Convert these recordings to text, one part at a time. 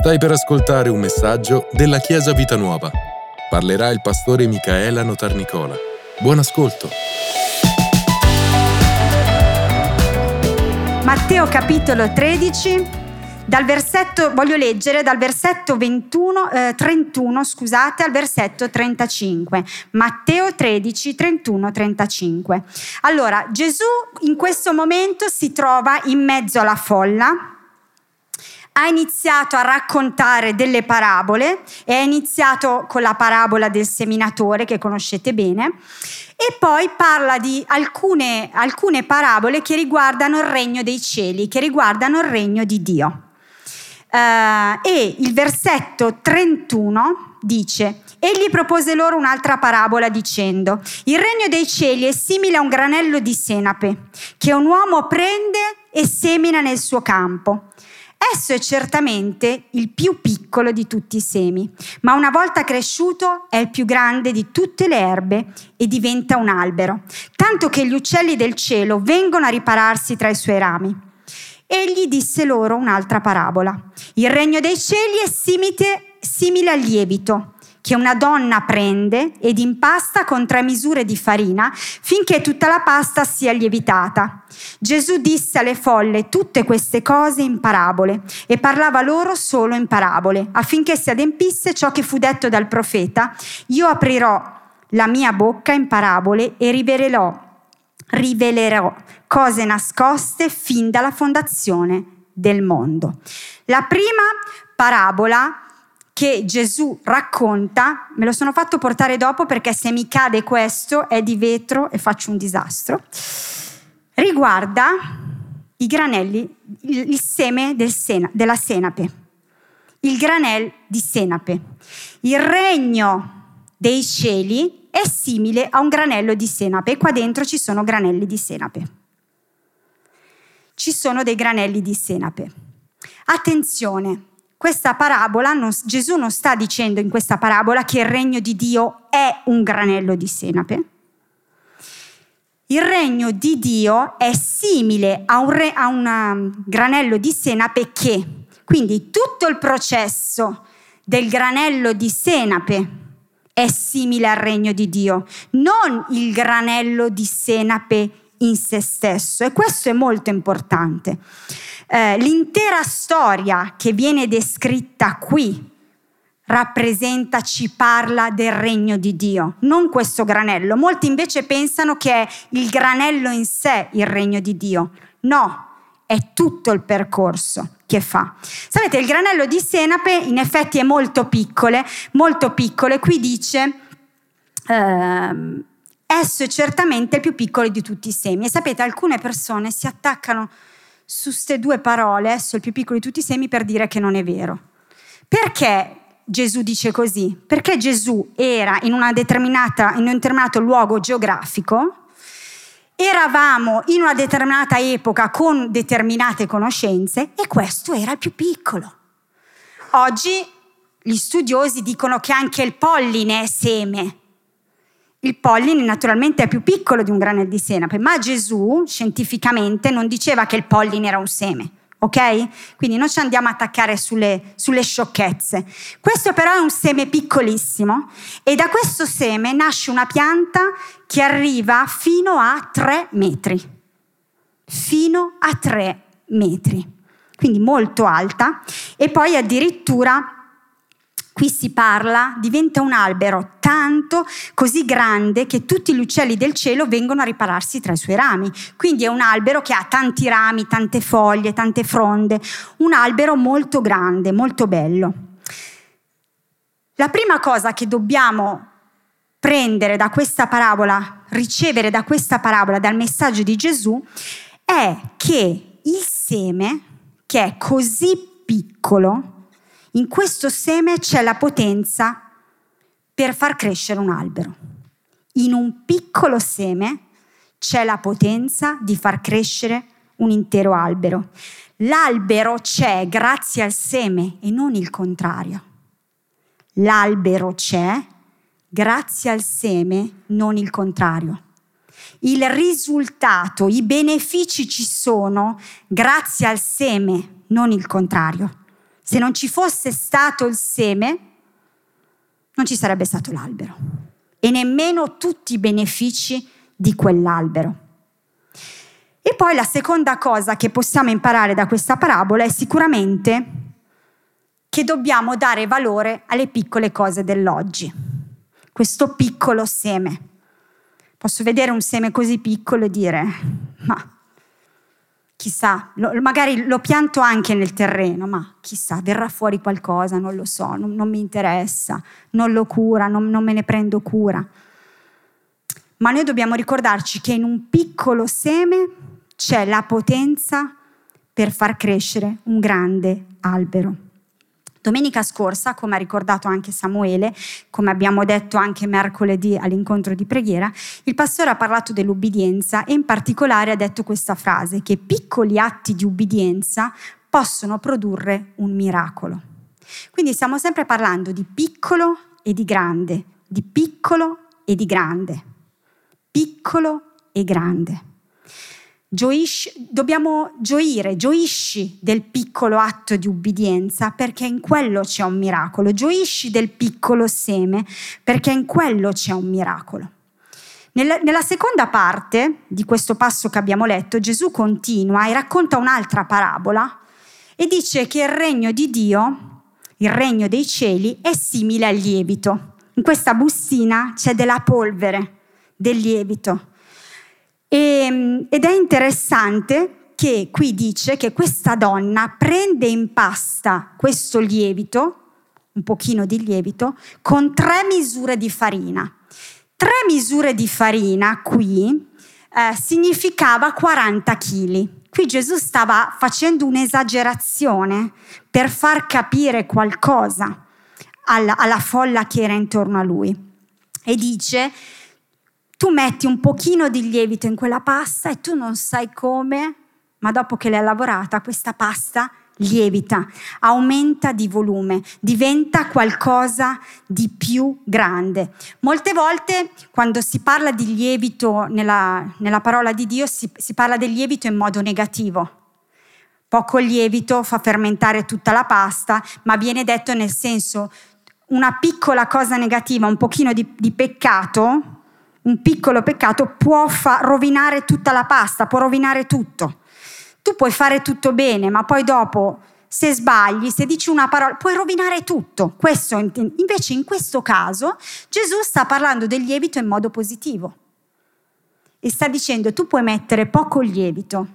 Stai per ascoltare un messaggio della Chiesa Vita Nuova. Parlerà il pastore Micaela Notarnicola. Buon ascolto. Matteo capitolo 13, dal versetto, voglio leggere dal versetto 21, eh, 31 scusate, al versetto 35. Matteo 13, 31, 35. Allora, Gesù in questo momento si trova in mezzo alla folla ha iniziato a raccontare delle parabole e ha iniziato con la parabola del seminatore che conoscete bene e poi parla di alcune, alcune parabole che riguardano il regno dei cieli, che riguardano il regno di Dio. Uh, e il versetto 31 dice, Egli propose loro un'altra parabola dicendo, il regno dei cieli è simile a un granello di senape che un uomo prende e semina nel suo campo. Esso è certamente il più piccolo di tutti i semi, ma una volta cresciuto è il più grande di tutte le erbe e diventa un albero, tanto che gli uccelli del cielo vengono a ripararsi tra i suoi rami. Egli disse loro un'altra parabola. Il regno dei cieli è simile, simile al lievito che una donna prende ed impasta con tre misure di farina finché tutta la pasta sia lievitata. Gesù disse alle folle tutte queste cose in parabole e parlava loro solo in parabole, affinché si adempisse ciò che fu detto dal profeta, io aprirò la mia bocca in parabole e rivelerò, rivelerò cose nascoste fin dalla fondazione del mondo. La prima parabola che Gesù racconta, me lo sono fatto portare dopo perché se mi cade questo è di vetro e faccio un disastro, riguarda i granelli, il, seme del sena, della senape, il granel di senape. Il regno dei cieli è simile a un granello di senape e qua dentro ci sono granelli di senape. Ci sono dei granelli di senape. Attenzione, questa parabola, non, Gesù non sta dicendo in questa parabola che il regno di Dio è un granello di senape. Il regno di Dio è simile a un, re, a un um, granello di senape che, quindi tutto il processo del granello di senape è simile al regno di Dio, non il granello di senape in se stesso. E questo è molto importante eh, l'intera storia che viene descritta qui rappresenta, ci parla del regno di Dio, non questo granello. Molti invece pensano che è il granello in sé il regno di Dio. No, è tutto il percorso che fa. Sapete, il granello di senape in effetti è molto piccolo, molto piccolo, e qui dice... Ehm, esso è certamente il più piccolo di tutti i semi. E sapete, alcune persone si attaccano su queste due parole, esso il più piccolo di tutti i semi, per dire che non è vero. Perché Gesù dice così? Perché Gesù era in, in un determinato luogo geografico, eravamo in una determinata epoca con determinate conoscenze e questo era il più piccolo. Oggi gli studiosi dicono che anche il polline è seme, il polline naturalmente è più piccolo di un granello di senape, ma Gesù scientificamente non diceva che il polline era un seme, ok? Quindi non ci andiamo a attaccare sulle, sulle sciocchezze. Questo però è un seme piccolissimo e da questo seme nasce una pianta che arriva fino a 3 metri. Fino a 3 metri. Quindi molto alta e poi addirittura qui si parla, diventa un albero tanto così grande che tutti gli uccelli del cielo vengono a ripararsi tra i suoi rami. Quindi è un albero che ha tanti rami, tante foglie, tante fronde, un albero molto grande, molto bello. La prima cosa che dobbiamo prendere da questa parabola, ricevere da questa parabola, dal messaggio di Gesù, è che il seme, che è così piccolo, in questo seme c'è la potenza per far crescere un albero. In un piccolo seme c'è la potenza di far crescere un intero albero. L'albero c'è grazie al seme e non il contrario. L'albero c'è grazie al seme, non il contrario. Il risultato, i benefici ci sono grazie al seme, non il contrario. Se non ci fosse stato il seme, non ci sarebbe stato l'albero e nemmeno tutti i benefici di quell'albero. E poi la seconda cosa che possiamo imparare da questa parabola è sicuramente che dobbiamo dare valore alle piccole cose dell'oggi, questo piccolo seme. Posso vedere un seme così piccolo e dire, ma chissà, lo, magari lo pianto anche nel terreno, ma chissà, verrà fuori qualcosa, non lo so, non, non mi interessa, non lo cura, non, non me ne prendo cura. Ma noi dobbiamo ricordarci che in un piccolo seme c'è la potenza per far crescere un grande albero. Domenica scorsa, come ha ricordato anche Samuele, come abbiamo detto anche mercoledì all'incontro di preghiera, il pastore ha parlato dell'ubbidienza e in particolare ha detto questa frase, che piccoli atti di ubbidienza possono produrre un miracolo. Quindi stiamo sempre parlando di piccolo e di grande, di piccolo e di grande, piccolo e grande. Gioisci, dobbiamo gioire, gioisci del piccolo atto di ubbidienza perché in quello c'è un miracolo, gioisci del piccolo seme perché in quello c'è un miracolo. Nella, seconda parte di questo passo che abbiamo letto, Gesù continua e racconta un'altra parabola e dice che il regno di Dio, il regno dei cieli, è simile al lievito. In questa bustina c'è della polvere, del lievito e, ehm, ed è interessante che qui dice che questa donna prende in pasta questo lievito, un pochino di lievito, con tre misure di farina. Tre misure di farina qui eh, significava 40 kg. Qui Gesù stava facendo un'esagerazione per far capire qualcosa alla, alla folla che era intorno a lui. E dice tu metti un pochino di lievito in quella pasta e tu non sai come, ma dopo che l'hai lavorata, questa pasta lievita, aumenta di volume, diventa qualcosa di più grande. Molte volte quando si parla di lievito nella, nella parola di Dio si, si parla del lievito in modo negativo. Poco lievito fa fermentare tutta la pasta, ma viene detto nel senso una piccola cosa negativa, un pochino di, di peccato, un piccolo peccato può fa- rovinare tutta la pasta, può rovinare tutto. Tu puoi fare tutto bene, ma poi dopo, se sbagli, se dici una parola, puoi rovinare tutto. Questo, invece in questo caso Gesù sta parlando del lievito in modo positivo e sta dicendo tu puoi mettere poco lievito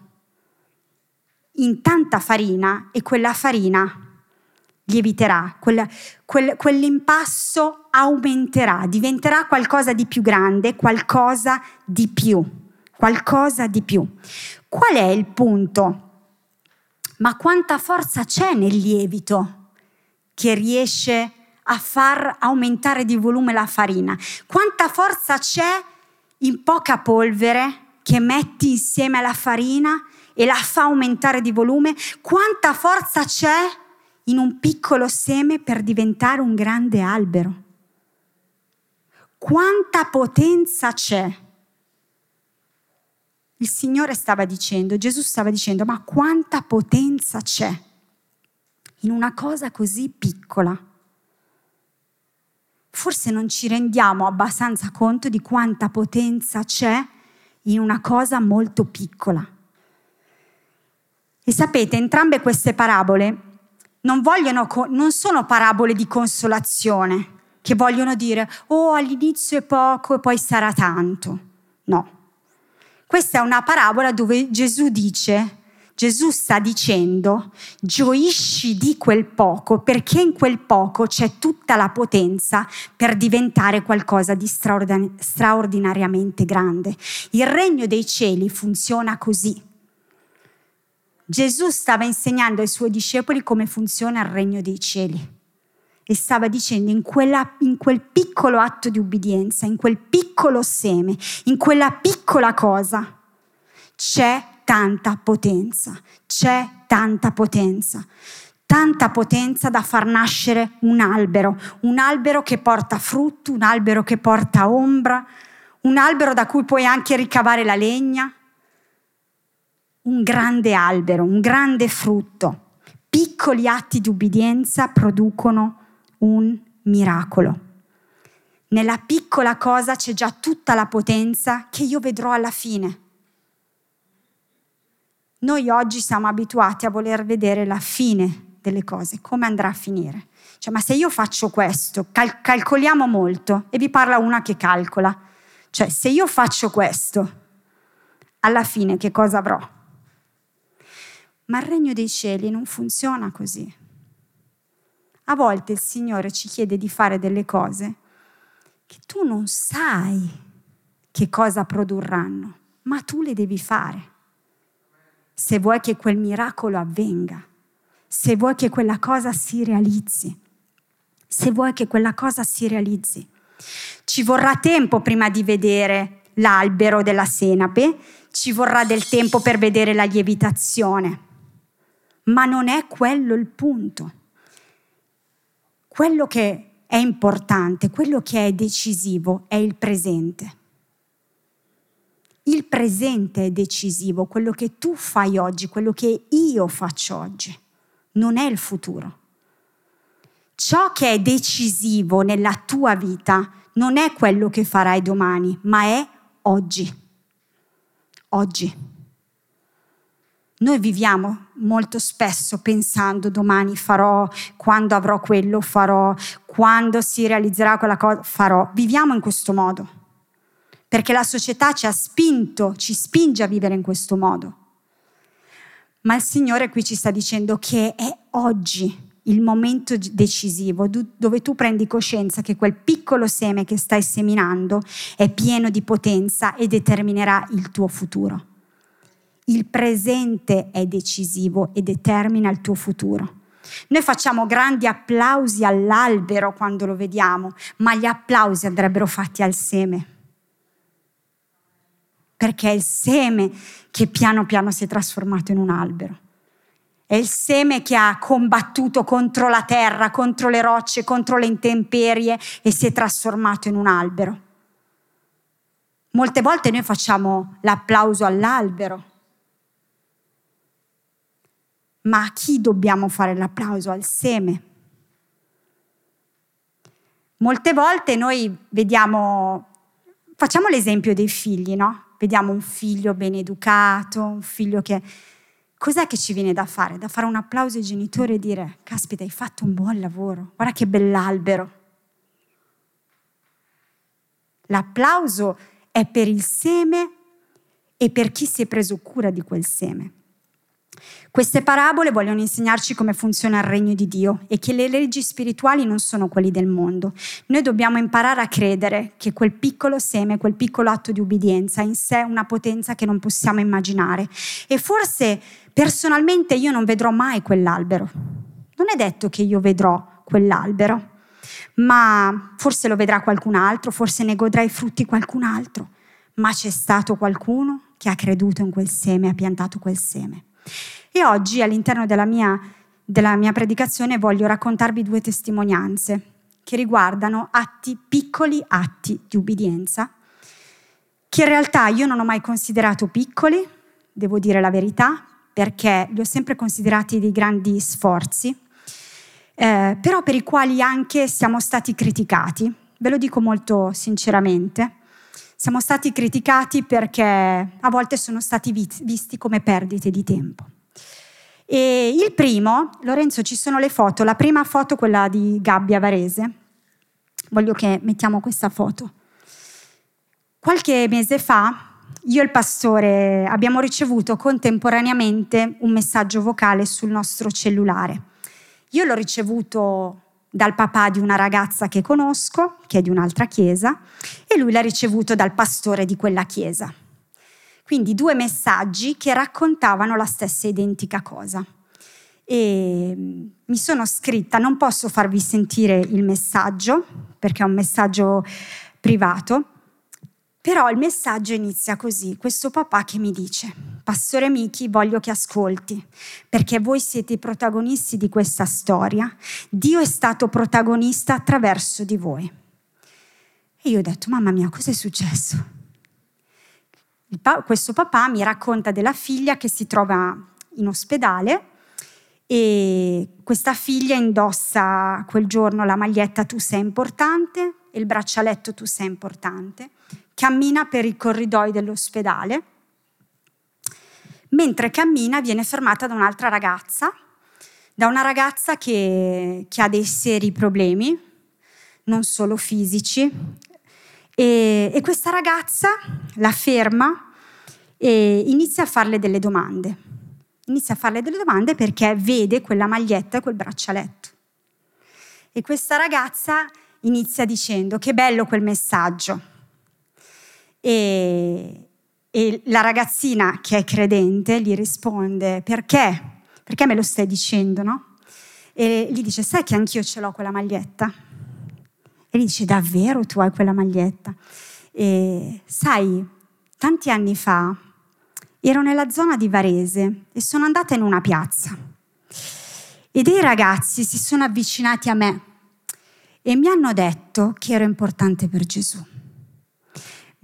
in tanta farina e quella farina lieviterà, quel, quel, quell'impasto aumenterà, diventerà qualcosa di più grande, qualcosa di più, qualcosa di più. Qual è il punto? Ma quanta forza c'è nel lievito che riesce a far aumentare di volume la farina? Quanta forza c'è in poca polvere che metti insieme alla farina e la fa aumentare di volume? Quanta forza c'è in un piccolo seme per diventare un grande albero. Quanta potenza c'è! Il Signore stava dicendo, Gesù stava dicendo, ma quanta potenza c'è in una cosa così piccola. Forse non ci rendiamo abbastanza conto di quanta potenza c'è in una cosa molto piccola. E sapete, entrambe queste parabole non, vogliono, non sono parabole di consolazione che vogliono dire, oh all'inizio è poco e poi sarà tanto. No. Questa è una parabola dove Gesù dice, Gesù sta dicendo, gioisci di quel poco perché in quel poco c'è tutta la potenza per diventare qualcosa di straordinariamente grande. Il regno dei cieli funziona così. Gesù stava insegnando ai suoi discepoli come funziona il regno dei cieli e stava dicendo in, quella, in, quel piccolo atto di ubbidienza, in quel piccolo seme, in quella piccola cosa, c'è tanta potenza, c'è tanta potenza, tanta potenza da far nascere un albero, un albero che porta frutto, un albero che porta ombra, un albero da cui puoi anche ricavare la legna, un grande albero, un grande frutto, piccoli atti di ubbidienza producono un miracolo. Nella piccola cosa c'è già tutta la potenza che io vedrò alla fine. Noi oggi siamo abituati a voler vedere la fine delle cose, come andrà a finire. Cioè, ma se io faccio questo, cal- calcoliamo molto, e vi parla una che calcola, cioè se io faccio questo, alla fine che cosa avrò? Ma il regno dei cieli non funziona così. A volte il Signore ci chiede di fare delle cose che tu non sai che cosa produrranno, ma tu le devi fare. Se vuoi che quel miracolo avvenga, se vuoi che quella cosa si realizzi, se vuoi che quella cosa si realizzi. Ci vorrà tempo prima di vedere l'albero della senape, ci vorrà del tempo per vedere la lievitazione, ma non è quello il punto. Quello che è importante, quello che è decisivo è il presente. Il presente è decisivo, quello che tu fai oggi, quello che io faccio oggi, non è il futuro. Ciò che è decisivo nella tua vita non è quello che farai domani, ma è oggi. Oggi. Noi viviamo molto spesso pensando domani farò, quando avrò quello farò, quando si realizzerà quella cosa farò. Viviamo in questo modo, perché la società ci ha spinto, ci spinge a vivere in questo modo. Ma il Signore qui ci sta dicendo che è oggi il momento decisivo dove tu prendi coscienza che quel piccolo seme che stai seminando è pieno di potenza e determinerà il tuo futuro. Il presente è decisivo e determina il tuo futuro. Noi facciamo grandi applausi all'albero quando lo vediamo, ma gli applausi andrebbero fatti al seme. Perché è il seme che piano piano si è trasformato in un albero. È il seme che ha combattuto contro la terra, contro le rocce, contro le intemperie e si è trasformato in un albero. Molte volte noi facciamo l'applauso all'albero, ma a chi dobbiamo fare l'applauso? Al seme. Molte volte noi vediamo, facciamo l'esempio dei figli, no? Vediamo un figlio ben educato, un figlio che... Cos'è che ci viene da fare? Da fare un applauso ai genitori e dire, caspita, hai fatto un buon lavoro, guarda che bell'albero. L'applauso è per il seme e per chi si è preso cura di quel seme. Queste parabole vogliono insegnarci come funziona il regno di Dio e che le leggi spirituali non sono quelli del mondo. Noi dobbiamo imparare a credere che quel piccolo seme, quel piccolo atto di ubbidienza ha in sé una potenza che non possiamo immaginare. E forse personalmente io non vedrò mai quell'albero. Non è detto che io vedrò quell'albero, ma forse lo vedrà qualcun altro, forse ne godrà i frutti qualcun altro. Ma c'è stato qualcuno che ha creduto in quel seme, ha piantato quel seme. E oggi all'interno della mia, della mia predicazione voglio raccontarvi due testimonianze che riguardano atti, piccoli atti di ubbidienza, che in realtà io non ho mai considerato piccoli, devo dire la verità, perché li ho sempre considerati dei grandi sforzi, eh, però per i quali anche siamo stati criticati. Ve lo dico molto sinceramente. Siamo stati criticati perché a volte sono stati visti come perdite di tempo. E il primo, Lorenzo, ci sono le foto. La prima foto, quella di Gabbia Varese. Voglio che mettiamo questa foto. Qualche mese fa, io e il pastore abbiamo ricevuto contemporaneamente un messaggio vocale sul nostro cellulare. Io l'ho ricevuto dal papà di una ragazza che conosco, che è di un'altra chiesa, e lui l'ha ricevuto dal pastore di quella chiesa. Quindi due messaggi che raccontavano la stessa identica cosa. E mm, mi sono scritta, non posso farvi sentire il messaggio perché è un messaggio privato, però il messaggio inizia così, questo papà che mi dice, Pastore Michi, voglio che ascolti, perché voi siete i protagonisti di questa storia, Dio è stato protagonista attraverso di voi. E io ho detto, mamma mia, cosa è successo? Pa- questo papà mi racconta della figlia che si trova in ospedale e questa figlia indossa quel giorno la maglietta tu sei importante e il braccialetto tu sei importante, cammina per i corridoi dell'ospedale, mentre cammina viene fermata da un'altra ragazza, da una ragazza che, che ha dei seri problemi, non solo fisici, e, e questa ragazza la ferma e inizia a farle delle domande inizia a farle delle domande perché vede quella maglietta e quel braccialetto. E questa ragazza inizia dicendo che bello quel messaggio. E, e la ragazzina che è credente gli risponde perché? Perché me lo stai dicendo, no? E gli dice, sai che anch'io ce l'ho quella maglietta? E gli dice, davvero tu hai quella maglietta? E sai, tanti anni fa ero nella zona di Varese e sono andata in una piazza e dei ragazzi si sono avvicinati a me e mi hanno detto che ero importante per Gesù.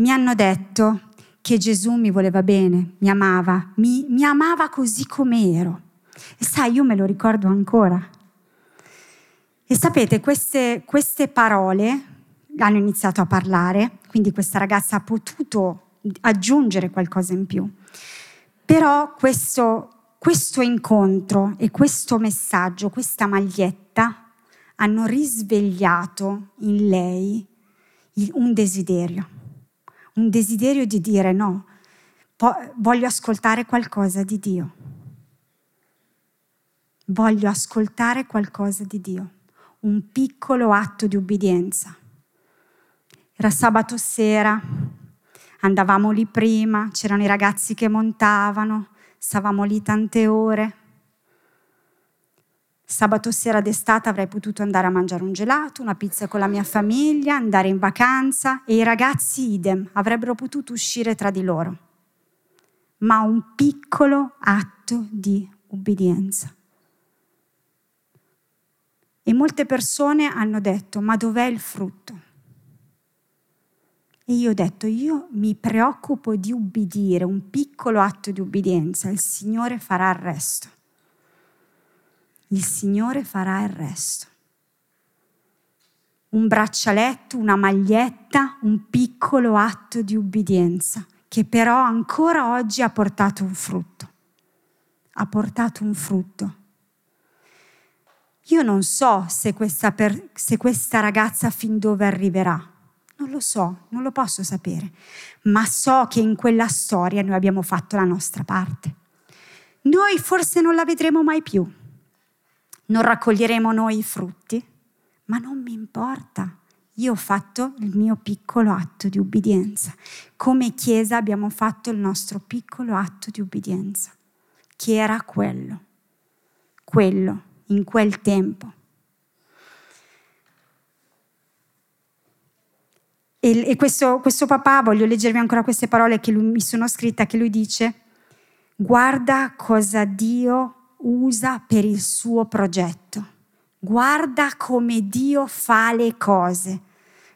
Mi hanno detto che Gesù mi voleva bene, mi amava, mi, mi amava così come ero. E sai, io me lo ricordo ancora. E sapete, queste, queste parole hanno iniziato a parlare, quindi questa ragazza ha potuto aggiungere qualcosa in più. Però questo, questo incontro e questo messaggio, questa maglietta, hanno risvegliato in lei un desiderio, un desiderio di dire no, voglio ascoltare qualcosa di Dio. Voglio ascoltare qualcosa di Dio, un piccolo atto di ubbidienza. Era sabato sera, andavamo lì prima, c'erano i ragazzi che montavano, stavamo lì tante ore. Sabato sera d'estate avrei potuto andare a mangiare un gelato, una pizza con la mia famiglia, andare in vacanza e i ragazzi idem avrebbero potuto uscire tra di loro. Ma un piccolo atto di ubbidienza. E molte persone hanno detto, ma dov'è il frutto? E io ho detto, io mi preoccupo di ubbidire, un piccolo atto di ubbidienza, il Signore farà il resto. Il Signore farà il resto. Un braccialetto, una maglietta, un piccolo atto di ubbidienza, che però ancora oggi ha portato un frutto. Ha portato un frutto. Io non so se questa, per, se questa ragazza fin dove arriverà, non lo so, non lo posso sapere, ma so che in quella storia noi abbiamo fatto la nostra parte. Noi forse non la vedremo mai più, non raccoglieremo noi i frutti, ma non mi importa. Io ho fatto il mio piccolo atto di ubbidienza. Come Chiesa abbiamo fatto il nostro piccolo atto di ubbidienza, che era quello, quello, in quel tempo E, e questo, questo papà, voglio leggervi ancora queste parole che lui, mi sono scritte, che lui dice, guarda cosa Dio usa per il suo progetto. Guarda come Dio fa le cose.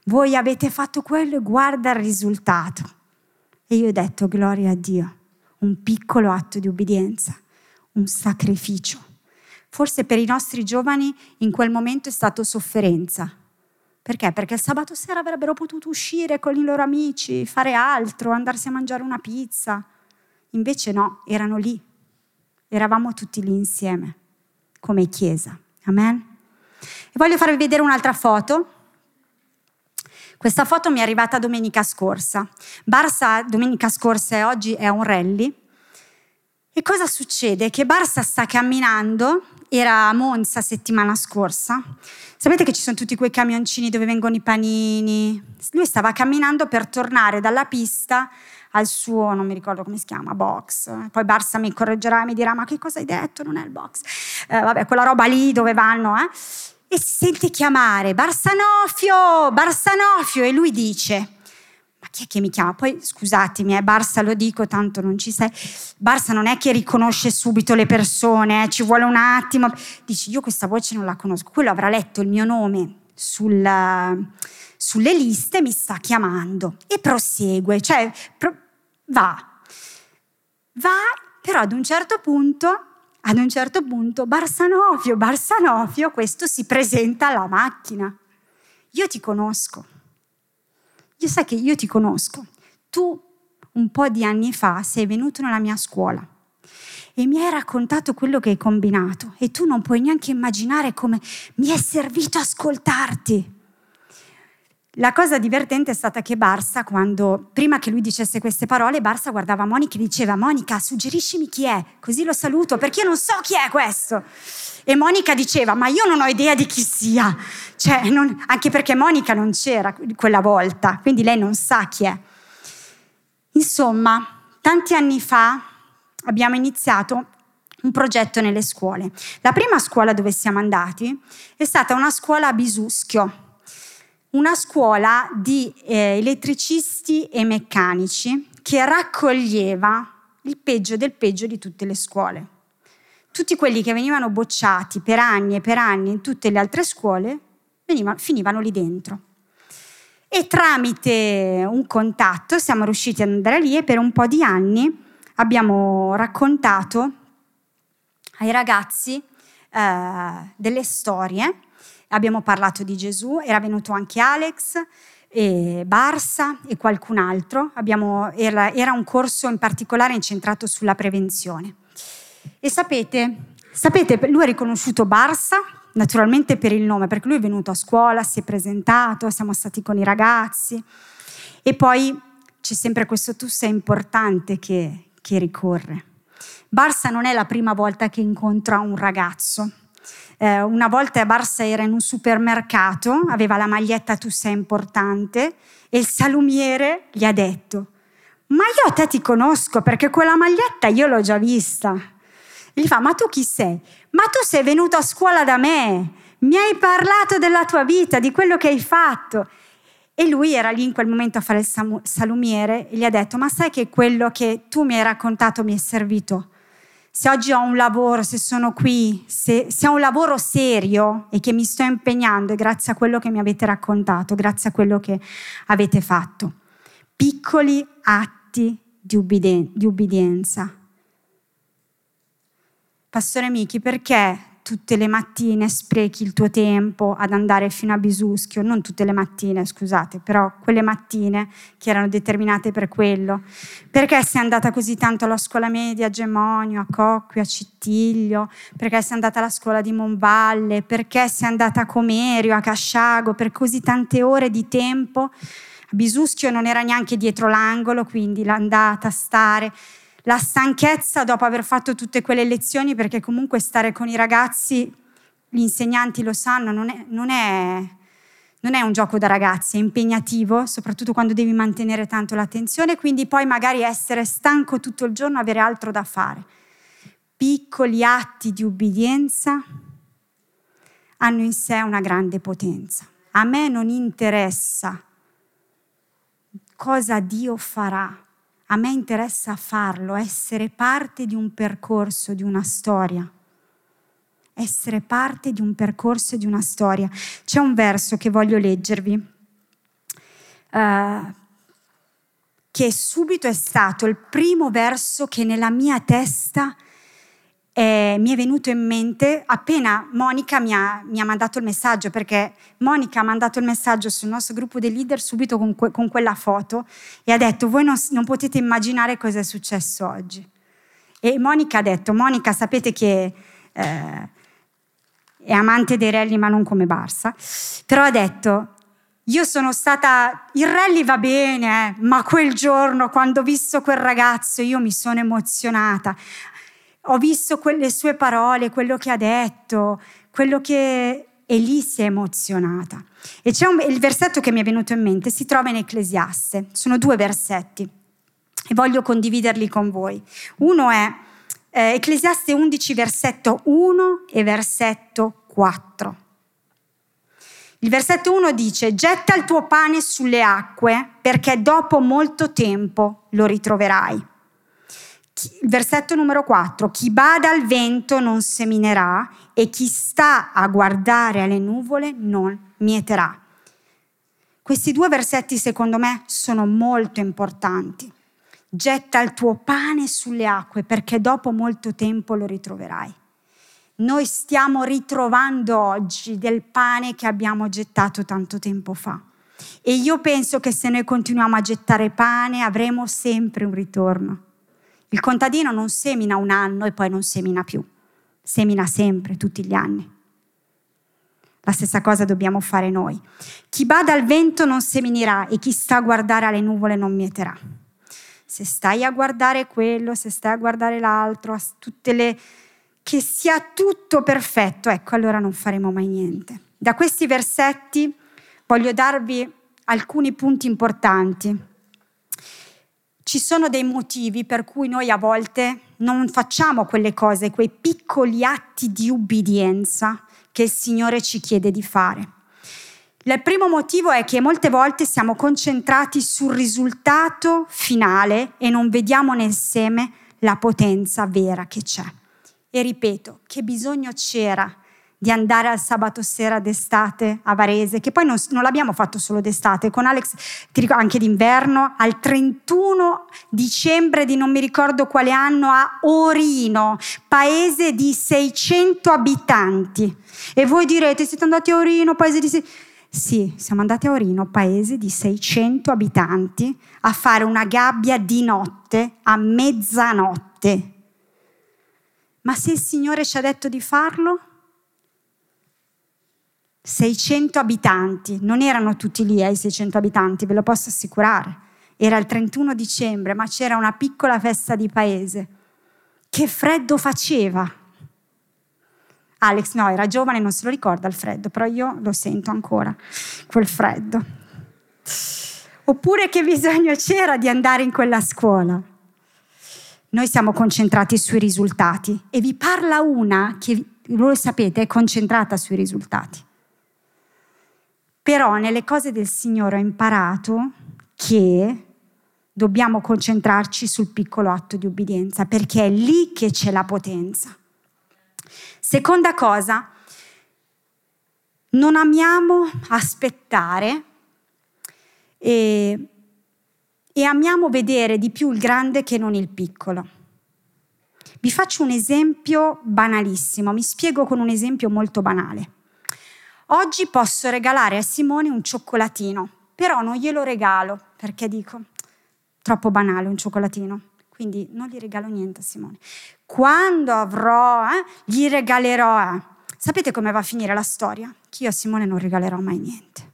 Voi avete fatto quello e guarda il risultato. E io ho detto, gloria a Dio, un piccolo atto di obbedienza, un sacrificio. Forse per i nostri giovani in quel momento è stato sofferenza, perché? Perché il sabato sera avrebbero potuto uscire con i loro amici, fare altro, andarsi a mangiare una pizza. Invece no, erano lì. Eravamo tutti lì insieme, come chiesa. Amen? E voglio farvi vedere un'altra foto. Questa foto mi è arrivata domenica scorsa. Barsa domenica scorsa e oggi è un rally. E cosa succede? Che Barsa sta camminando era a Monza settimana scorsa. Sapete che ci sono tutti quei camioncini dove vengono i panini? Lui stava camminando per tornare dalla pista al suo, non mi ricordo come si chiama, box. Poi Barsa mi correggerà e mi dirà, ma che cosa hai detto? Non è il box. Eh, vabbè, quella roba lì dove vanno, eh? E si sente chiamare, Barsanofio, Barsanofio, e lui dice, ma chi è che mi chiama? Poi scusatemi, eh, Barsa lo dico, tanto non ci sei. Barsa non è che riconosce subito le persone, eh, ci vuole un attimo. Dici, io questa voce non la conosco. Quello avrà letto il mio nome sul, sulle liste, mi sta chiamando e prosegue, cioè pro, va. Va, però ad un certo punto ad un certo punto, Barsanofio, Barsanofio, questo si presenta alla macchina. Io ti conosco. Io sai che io ti conosco. Tu un po' di anni fa sei venuto nella mia scuola e mi hai raccontato quello che hai combinato e tu non puoi neanche immaginare come mi è servito ascoltarti. La cosa divertente è stata che Barsa, quando, prima che lui dicesse queste parole, Barsa guardava Monica e diceva Monica, suggeriscimi chi è, così lo saluto, perché io non so chi è questo. E Monica diceva, ma io non ho idea di chi sia, cioè, non, anche perché Monica non c'era quella volta, quindi lei non sa chi è. Insomma, tanti anni fa abbiamo iniziato un progetto nelle scuole. La prima scuola dove siamo andati è stata una scuola a Bisuschio, una scuola di eh, elettricisti e meccanici che raccoglieva il peggio del peggio di tutte le scuole. Tutti quelli che venivano bocciati per anni e per anni in tutte le altre scuole venivano, finivano lì dentro. E tramite un contatto siamo riusciti ad andare lì e per un po' di anni abbiamo raccontato ai ragazzi eh, delle storie abbiamo parlato di Gesù, era venuto anche Alex, e Barsa e qualcun altro. Abbiamo, era, era, un corso in particolare incentrato sulla prevenzione. E sapete, sapete, lui ha riconosciuto Barsa, naturalmente per il nome, perché lui è venuto a scuola, si è presentato, siamo stati con i ragazzi. E poi c'è sempre questo tu sei importante che, che ricorre. Barsa non è la prima volta che incontra un ragazzo eh, una volta Barsa era in un supermercato, aveva la maglietta Tu sei importante e il salumiere gli ha detto ma io a te ti conosco perché quella maglietta io l'ho già vista. E gli fa ma tu chi sei? Ma tu sei venuto a scuola da me, mi hai parlato della tua vita, di quello che hai fatto. E lui era lì in quel momento a fare il salumiere e gli ha detto ma sai che quello che tu mi hai raccontato mi è servito? Se oggi ho un lavoro, se sono qui, se, se ho un lavoro serio e che mi sto impegnando è grazie a quello che mi avete raccontato, grazie a quello che avete fatto. Piccoli atti di, ubbidien- di ubbidienza. Pastore Michi, perché tutte le mattine sprechi il tuo tempo ad andare fino a Bisuschio, non tutte le mattine, scusate, però quelle mattine che erano determinate per quello. Perché sei andata così tanto alla scuola media a Gemonio, a Cocchio, a Cittiglio? Perché sei andata alla scuola di Monvalle? Perché sei andata a Comerio, a Casciago, per così tante ore di tempo? A Bisuschio non era neanche dietro l'angolo, quindi l'andata a stare la stanchezza dopo aver fatto tutte quelle lezioni, perché comunque stare con i ragazzi, gli insegnanti lo sanno, non è, non è, non è un gioco da ragazzi, è impegnativo, soprattutto quando devi mantenere tanto l'attenzione, quindi poi magari essere stanco tutto il giorno, avere altro da fare. Piccoli atti di ubbidienza hanno in sé una grande potenza. A me non interessa cosa Dio farà a me interessa farlo, essere parte di un percorso, di una storia. Essere parte di un percorso di una storia. C'è un verso che voglio leggervi, uh, che subito è stato il primo verso che nella mia testa eh, mi è venuto in mente appena Monica mi ha, mi ha, mandato il messaggio, perché Monica ha mandato il messaggio sul nostro gruppo dei leader subito con, que, con quella foto e ha detto voi non, non potete immaginare cosa è successo oggi. E Monica ha detto, Monica sapete che eh, è amante dei rally ma non come Barsa, però ha detto io sono stata, il rally va bene, eh, ma quel giorno quando ho visto quel ragazzo io mi sono emozionata ho visto quelle sue parole, quello che ha detto, quello che... E lì si è emozionata. E c'è un, il versetto che mi è venuto in mente, si trova in Ecclesiaste. Sono due versetti e voglio condividerli con voi. Uno è eh, Ecclesiaste 11, versetto 1 e versetto 4. Il versetto 1 dice, getta il tuo pane sulle acque perché dopo molto tempo lo ritroverai versetto numero 4, chi bada al vento non seminerà e chi sta a guardare alle nuvole non mieterà. Questi due versetti secondo me sono molto importanti. Getta il tuo pane sulle acque perché dopo molto tempo lo ritroverai. Noi stiamo ritrovando oggi del pane che abbiamo gettato tanto tempo fa. E io penso che se noi continuiamo a gettare pane avremo sempre un ritorno. Il contadino non semina un anno e poi non semina più, semina sempre, tutti gli anni. La stessa cosa dobbiamo fare noi. Chi bada al vento non seminerà e chi sta a guardare alle nuvole non mieterà. Se stai a guardare quello, se stai a guardare l'altro, a tutte le che sia tutto perfetto, ecco allora non faremo mai niente. Da questi versetti voglio darvi alcuni punti importanti. Ci sono dei motivi per cui noi a volte non facciamo quelle cose, quei piccoli atti di ubbidienza che il Signore ci chiede di fare. Il primo motivo è che molte volte siamo concentrati sul risultato finale e non vediamo nel seme la potenza vera che c'è. E ripeto, che bisogno c'era di andare al sabato sera d'estate a Varese, che poi non, non l'abbiamo fatto solo d'estate, con Alex ti ricordo, anche d'inverno, al 31 dicembre di non mi ricordo quale anno a Orino, paese di 600 abitanti. E voi direte, siete andati a Orino, paese di... Sì, siamo andati a Orino, paese di 600 abitanti, a fare una gabbia di notte a mezzanotte ma se il Signore ci ha detto di farlo? 600 abitanti, non erano tutti lì ai eh, 600 abitanti, ve lo posso assicurare. Era il 31 dicembre, ma c'era una piccola festa di paese. Che freddo faceva! Alex no, era giovane, non se lo ricorda il freddo, però io lo sento ancora, quel freddo. Oppure che bisogno c'era di andare in quella scuola? noi siamo concentrati sui risultati e vi parla una che, voi sapete, è concentrata sui risultati. Però nelle cose del Signore ho imparato che dobbiamo concentrarci sul piccolo atto di ubbidienza, perché è lì che c'è la potenza. Seconda cosa, non amiamo aspettare e e amiamo vedere di più il grande che non il piccolo. Vi faccio un esempio banalissimo, mi spiego con un esempio molto banale. Oggi posso regalare a Simone un cioccolatino, però non glielo regalo perché dico, troppo banale un cioccolatino, quindi non gli regalo niente a Simone. Quando avrò, eh, gli regalerò. Eh. Sapete come va a finire la storia? Che io a Simone non regalerò mai niente.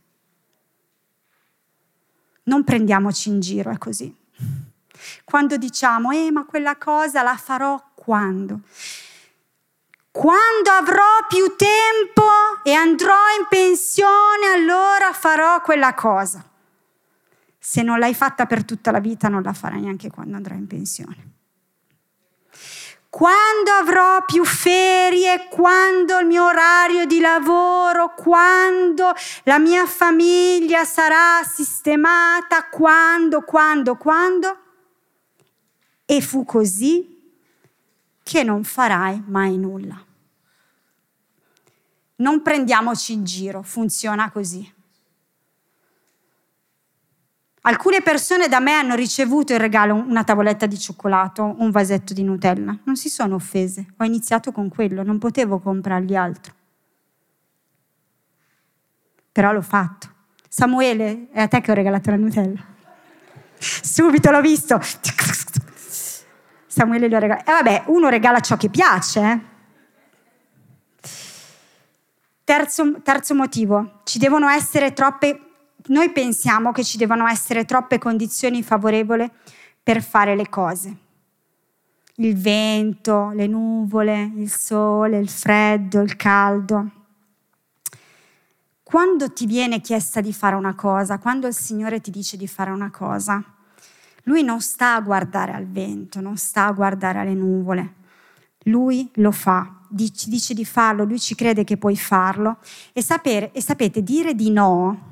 Non prendiamoci in giro, è così. Quando diciamo, eh, ma quella cosa la farò quando? Quando avrò più tempo e andrò in pensione, allora farò quella cosa. Se non l'hai fatta per tutta la vita, non la farai neanche quando andrai in pensione. Quando avrò più ferie, quando il mio orario di lavoro, quando la mia famiglia sarà sistemata, quando, quando, quando. E fu così che non farai mai nulla. Non prendiamoci in giro, funziona così. Alcune persone da me hanno ricevuto in regalo una tavoletta di cioccolato, un vasetto di Nutella. Non si sono offese. Ho iniziato con quello, non potevo comprargli altro. Però l'ho fatto. Samuele, è a te che ho regalato la Nutella. Subito l'ho visto. Samuele lo regala. E vabbè, uno regala ciò che piace. Eh? Terzo, terzo motivo, ci devono essere troppe noi pensiamo che ci devono essere troppe condizioni favorevoli per fare le cose. Il vento, le nuvole, il sole, il freddo, il caldo. Quando ti viene chiesta di fare una cosa, quando il Signore ti dice di fare una cosa, Lui non sta a guardare al vento, non sta a guardare alle nuvole. Lui lo fa, ci dice di farlo, Lui ci crede che puoi farlo. E, sapere, e sapete, dire di no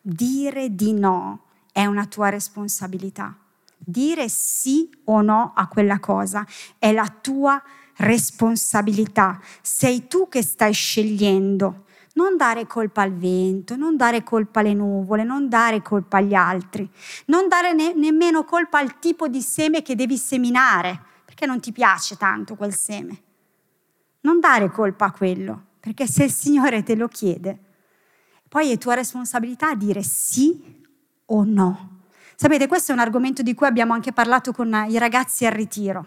dire di no è una tua responsabilità. Dire sì o no a quella cosa è la tua responsabilità. Sei tu che stai scegliendo Non dare colpa al vento, non dare colpa alle nuvole, non dare colpa agli altri, non dare ne- nemmeno colpa al tipo di seme che devi seminare, perché non ti piace tanto quel seme. Non dare colpa a quello, perché se il Signore te lo chiede, poi è tua responsabilità dire sì o no. Sapete, questo è un argomento di cui abbiamo anche parlato con i ragazzi al ritiro.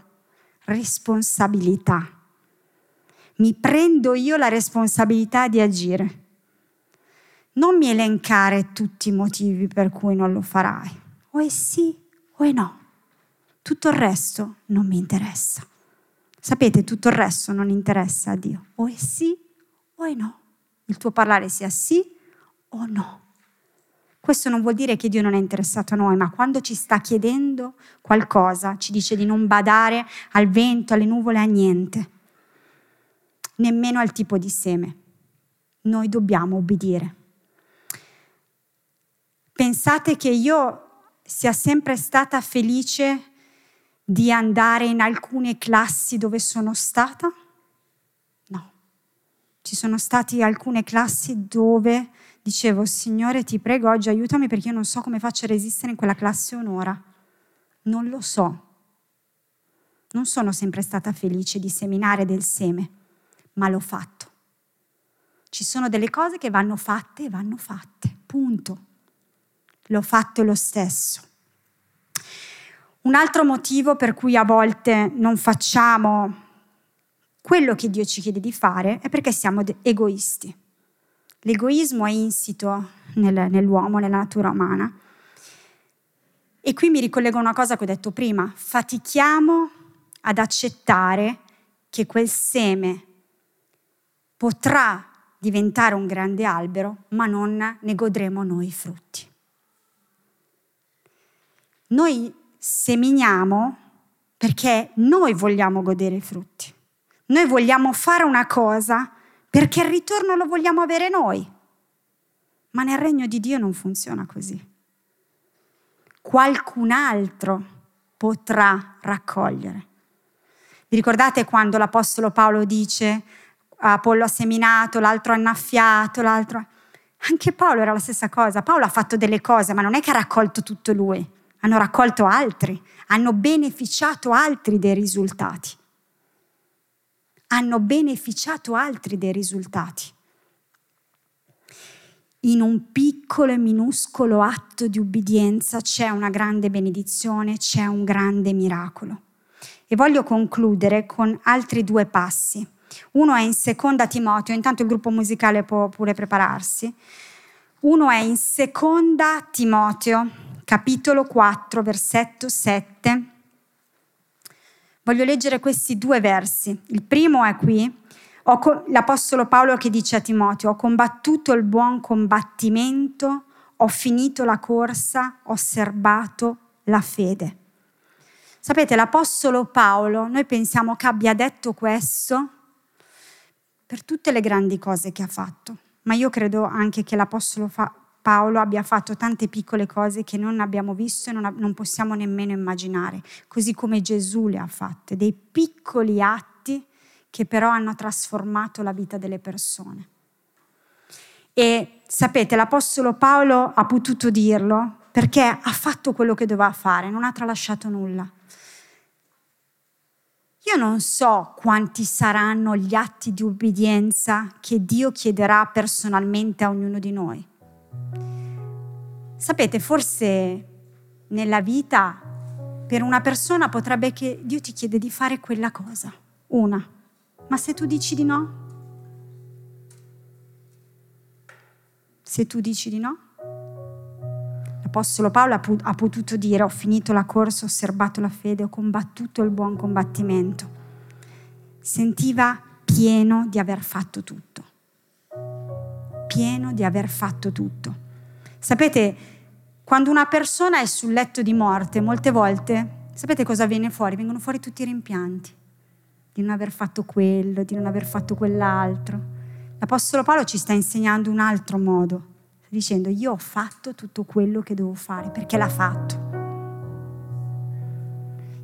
Responsabilità. Mi prendo io la responsabilità di agire. Non mi elencare tutti i motivi per cui non lo farai. O è sì o è no. Tutto il resto non mi interessa. Sapete, tutto il resto non interessa a Dio. O è sì o è no. Il tuo parlare sia sì o no. Questo non vuol dire che Dio non è interessato a noi, ma quando ci sta chiedendo qualcosa, ci dice di non badare al vento, alle nuvole, a niente, nemmeno al tipo di seme. Noi dobbiamo obbedire. Pensate che io sia sempre stata felice di andare in alcune classi dove sono stata? No. Ci sono state alcune classi dove dicevo, Signore ti prego oggi aiutami perché io non so come faccio a resistere in quella classe un'ora. Non lo so. Non sono sempre stata felice di seminare del seme, ma l'ho fatto. Ci sono delle cose che vanno fatte e vanno fatte, punto. L'ho fatto lo stesso. Un altro motivo per cui a volte non facciamo quello che Dio ci chiede di fare è perché siamo egoisti. L'egoismo è insito nel, nell'uomo, nella natura umana. E qui mi ricollego a una cosa che ho detto prima, fatichiamo ad accettare che quel seme potrà diventare un grande albero, ma non ne godremo noi i frutti. Noi seminiamo perché noi vogliamo godere i frutti. Noi vogliamo fare una cosa perché il ritorno lo vogliamo avere noi. Ma nel regno di Dio non funziona così. Qualcun altro potrà raccogliere. Vi ricordate quando l'Apostolo Paolo dice Apollo ha seminato, l'altro ha annaffiato, l'altro... Anche Paolo era la stessa cosa. Paolo ha fatto delle cose, ma non è che ha raccolto tutto lui. Hanno raccolto altri, hanno beneficiato altri dei risultati hanno beneficiato altri dei risultati. In un piccolo e minuscolo atto di ubbidienza c'è una grande benedizione, c'è un grande miracolo. E voglio concludere con altri due passi. Uno è in seconda Timoteo, intanto il gruppo musicale può pure prepararsi. Uno è in seconda Timoteo, capitolo 4, versetto 7 Voglio leggere questi due versi. Il primo è qui, l'Apostolo Paolo che dice a Timoteo, ho combattuto il buon combattimento, ho finito la corsa, ho serbato la fede. Sapete, l'Apostolo Paolo, noi pensiamo che abbia detto questo per tutte le grandi cose che ha fatto, ma io credo anche che l'Apostolo Paolo abbia fatto tante piccole cose che non abbiamo visto e non, non possiamo nemmeno immaginare, così come Gesù le ha fatte, dei piccoli atti che però hanno trasformato la vita delle persone. E sapete, l'Apostolo Paolo ha potuto dirlo perché ha fatto quello che doveva fare, non ha tralasciato nulla. Io non so quanti saranno gli atti di ubbidienza che Dio chiederà personalmente a ognuno di noi. Sapete, forse nella vita per una persona potrebbe che Dio ti chiede di fare quella cosa, una, ma se tu dici di no, se tu dici di no, l'Apostolo Paolo ha potuto dire ho finito la corsa, ho osservato la fede, ho combattuto il buon combattimento. Sentiva pieno di aver fatto tutto pieno di aver fatto tutto. Sapete, quando una persona è sul letto di morte, molte volte, sapete cosa viene fuori? Vengono fuori tutti i rimpianti di non aver fatto quello, di non aver fatto quell'altro. L'Apostolo Paolo ci sta insegnando un altro modo, dicendo io ho fatto tutto quello che devo fare perché l'ha fatto.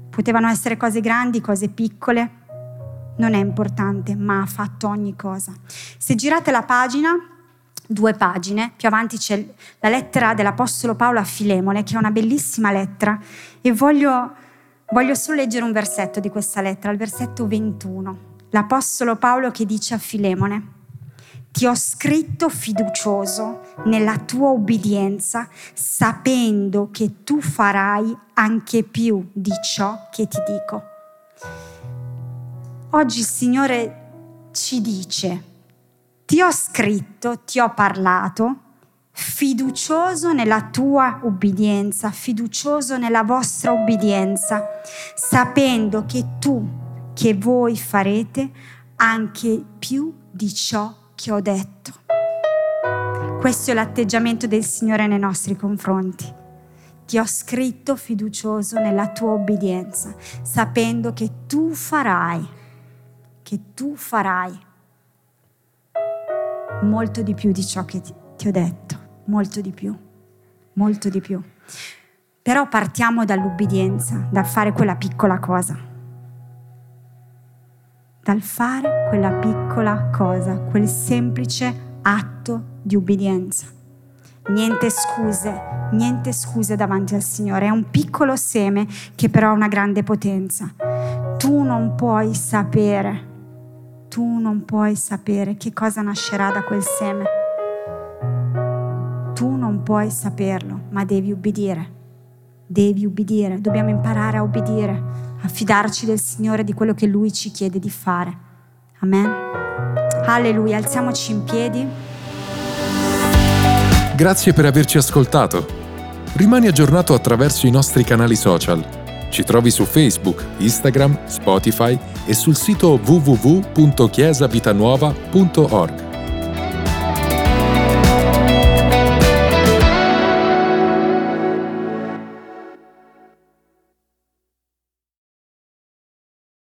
Potevano essere cose grandi, cose piccole, non è importante, ma ha fatto ogni cosa. Se girate la pagina, due pagine, più avanti c'è la lettera dell'Apostolo Paolo a Filemone, che è una bellissima lettera, e voglio, voglio solo leggere un versetto di questa lettera, il versetto 21. L'Apostolo Paolo che dice a Filemone, ti ho scritto fiducioso nella tua obbedienza, sapendo che tu farai anche più di ciò che ti dico. Oggi il Signore ci dice, ti ho scritto, ti ho parlato, fiducioso nella tua obbedienza, fiducioso nella vostra obbedienza, sapendo che tu, che voi farete anche più di ciò che ho detto. Questo è l'atteggiamento del Signore nei nostri confronti. Ti ho scritto fiducioso nella tua obbedienza, sapendo che tu farai, che tu farai molto di più di ciò che ti, ho detto, molto di più, molto di più. Però partiamo dall'ubbidienza, dal fare quella piccola cosa. Dal fare quella piccola cosa, quel semplice atto di ubbidienza. Niente scuse, niente scuse davanti al Signore. È un piccolo seme che però ha una grande potenza. Tu non puoi sapere tu non puoi sapere che cosa nascerà da quel seme. Tu non puoi saperlo, ma devi ubbidire. Devi ubbidire, dobbiamo imparare a ubbidire, a fidarci del Signore di quello che Lui ci chiede di fare. Amen. Alleluia, alziamoci in piedi. Grazie per averci ascoltato. Rimani aggiornato attraverso i nostri canali social ci trovi su Facebook, Instagram, Spotify e sul sito www.chiesavitanuova.org.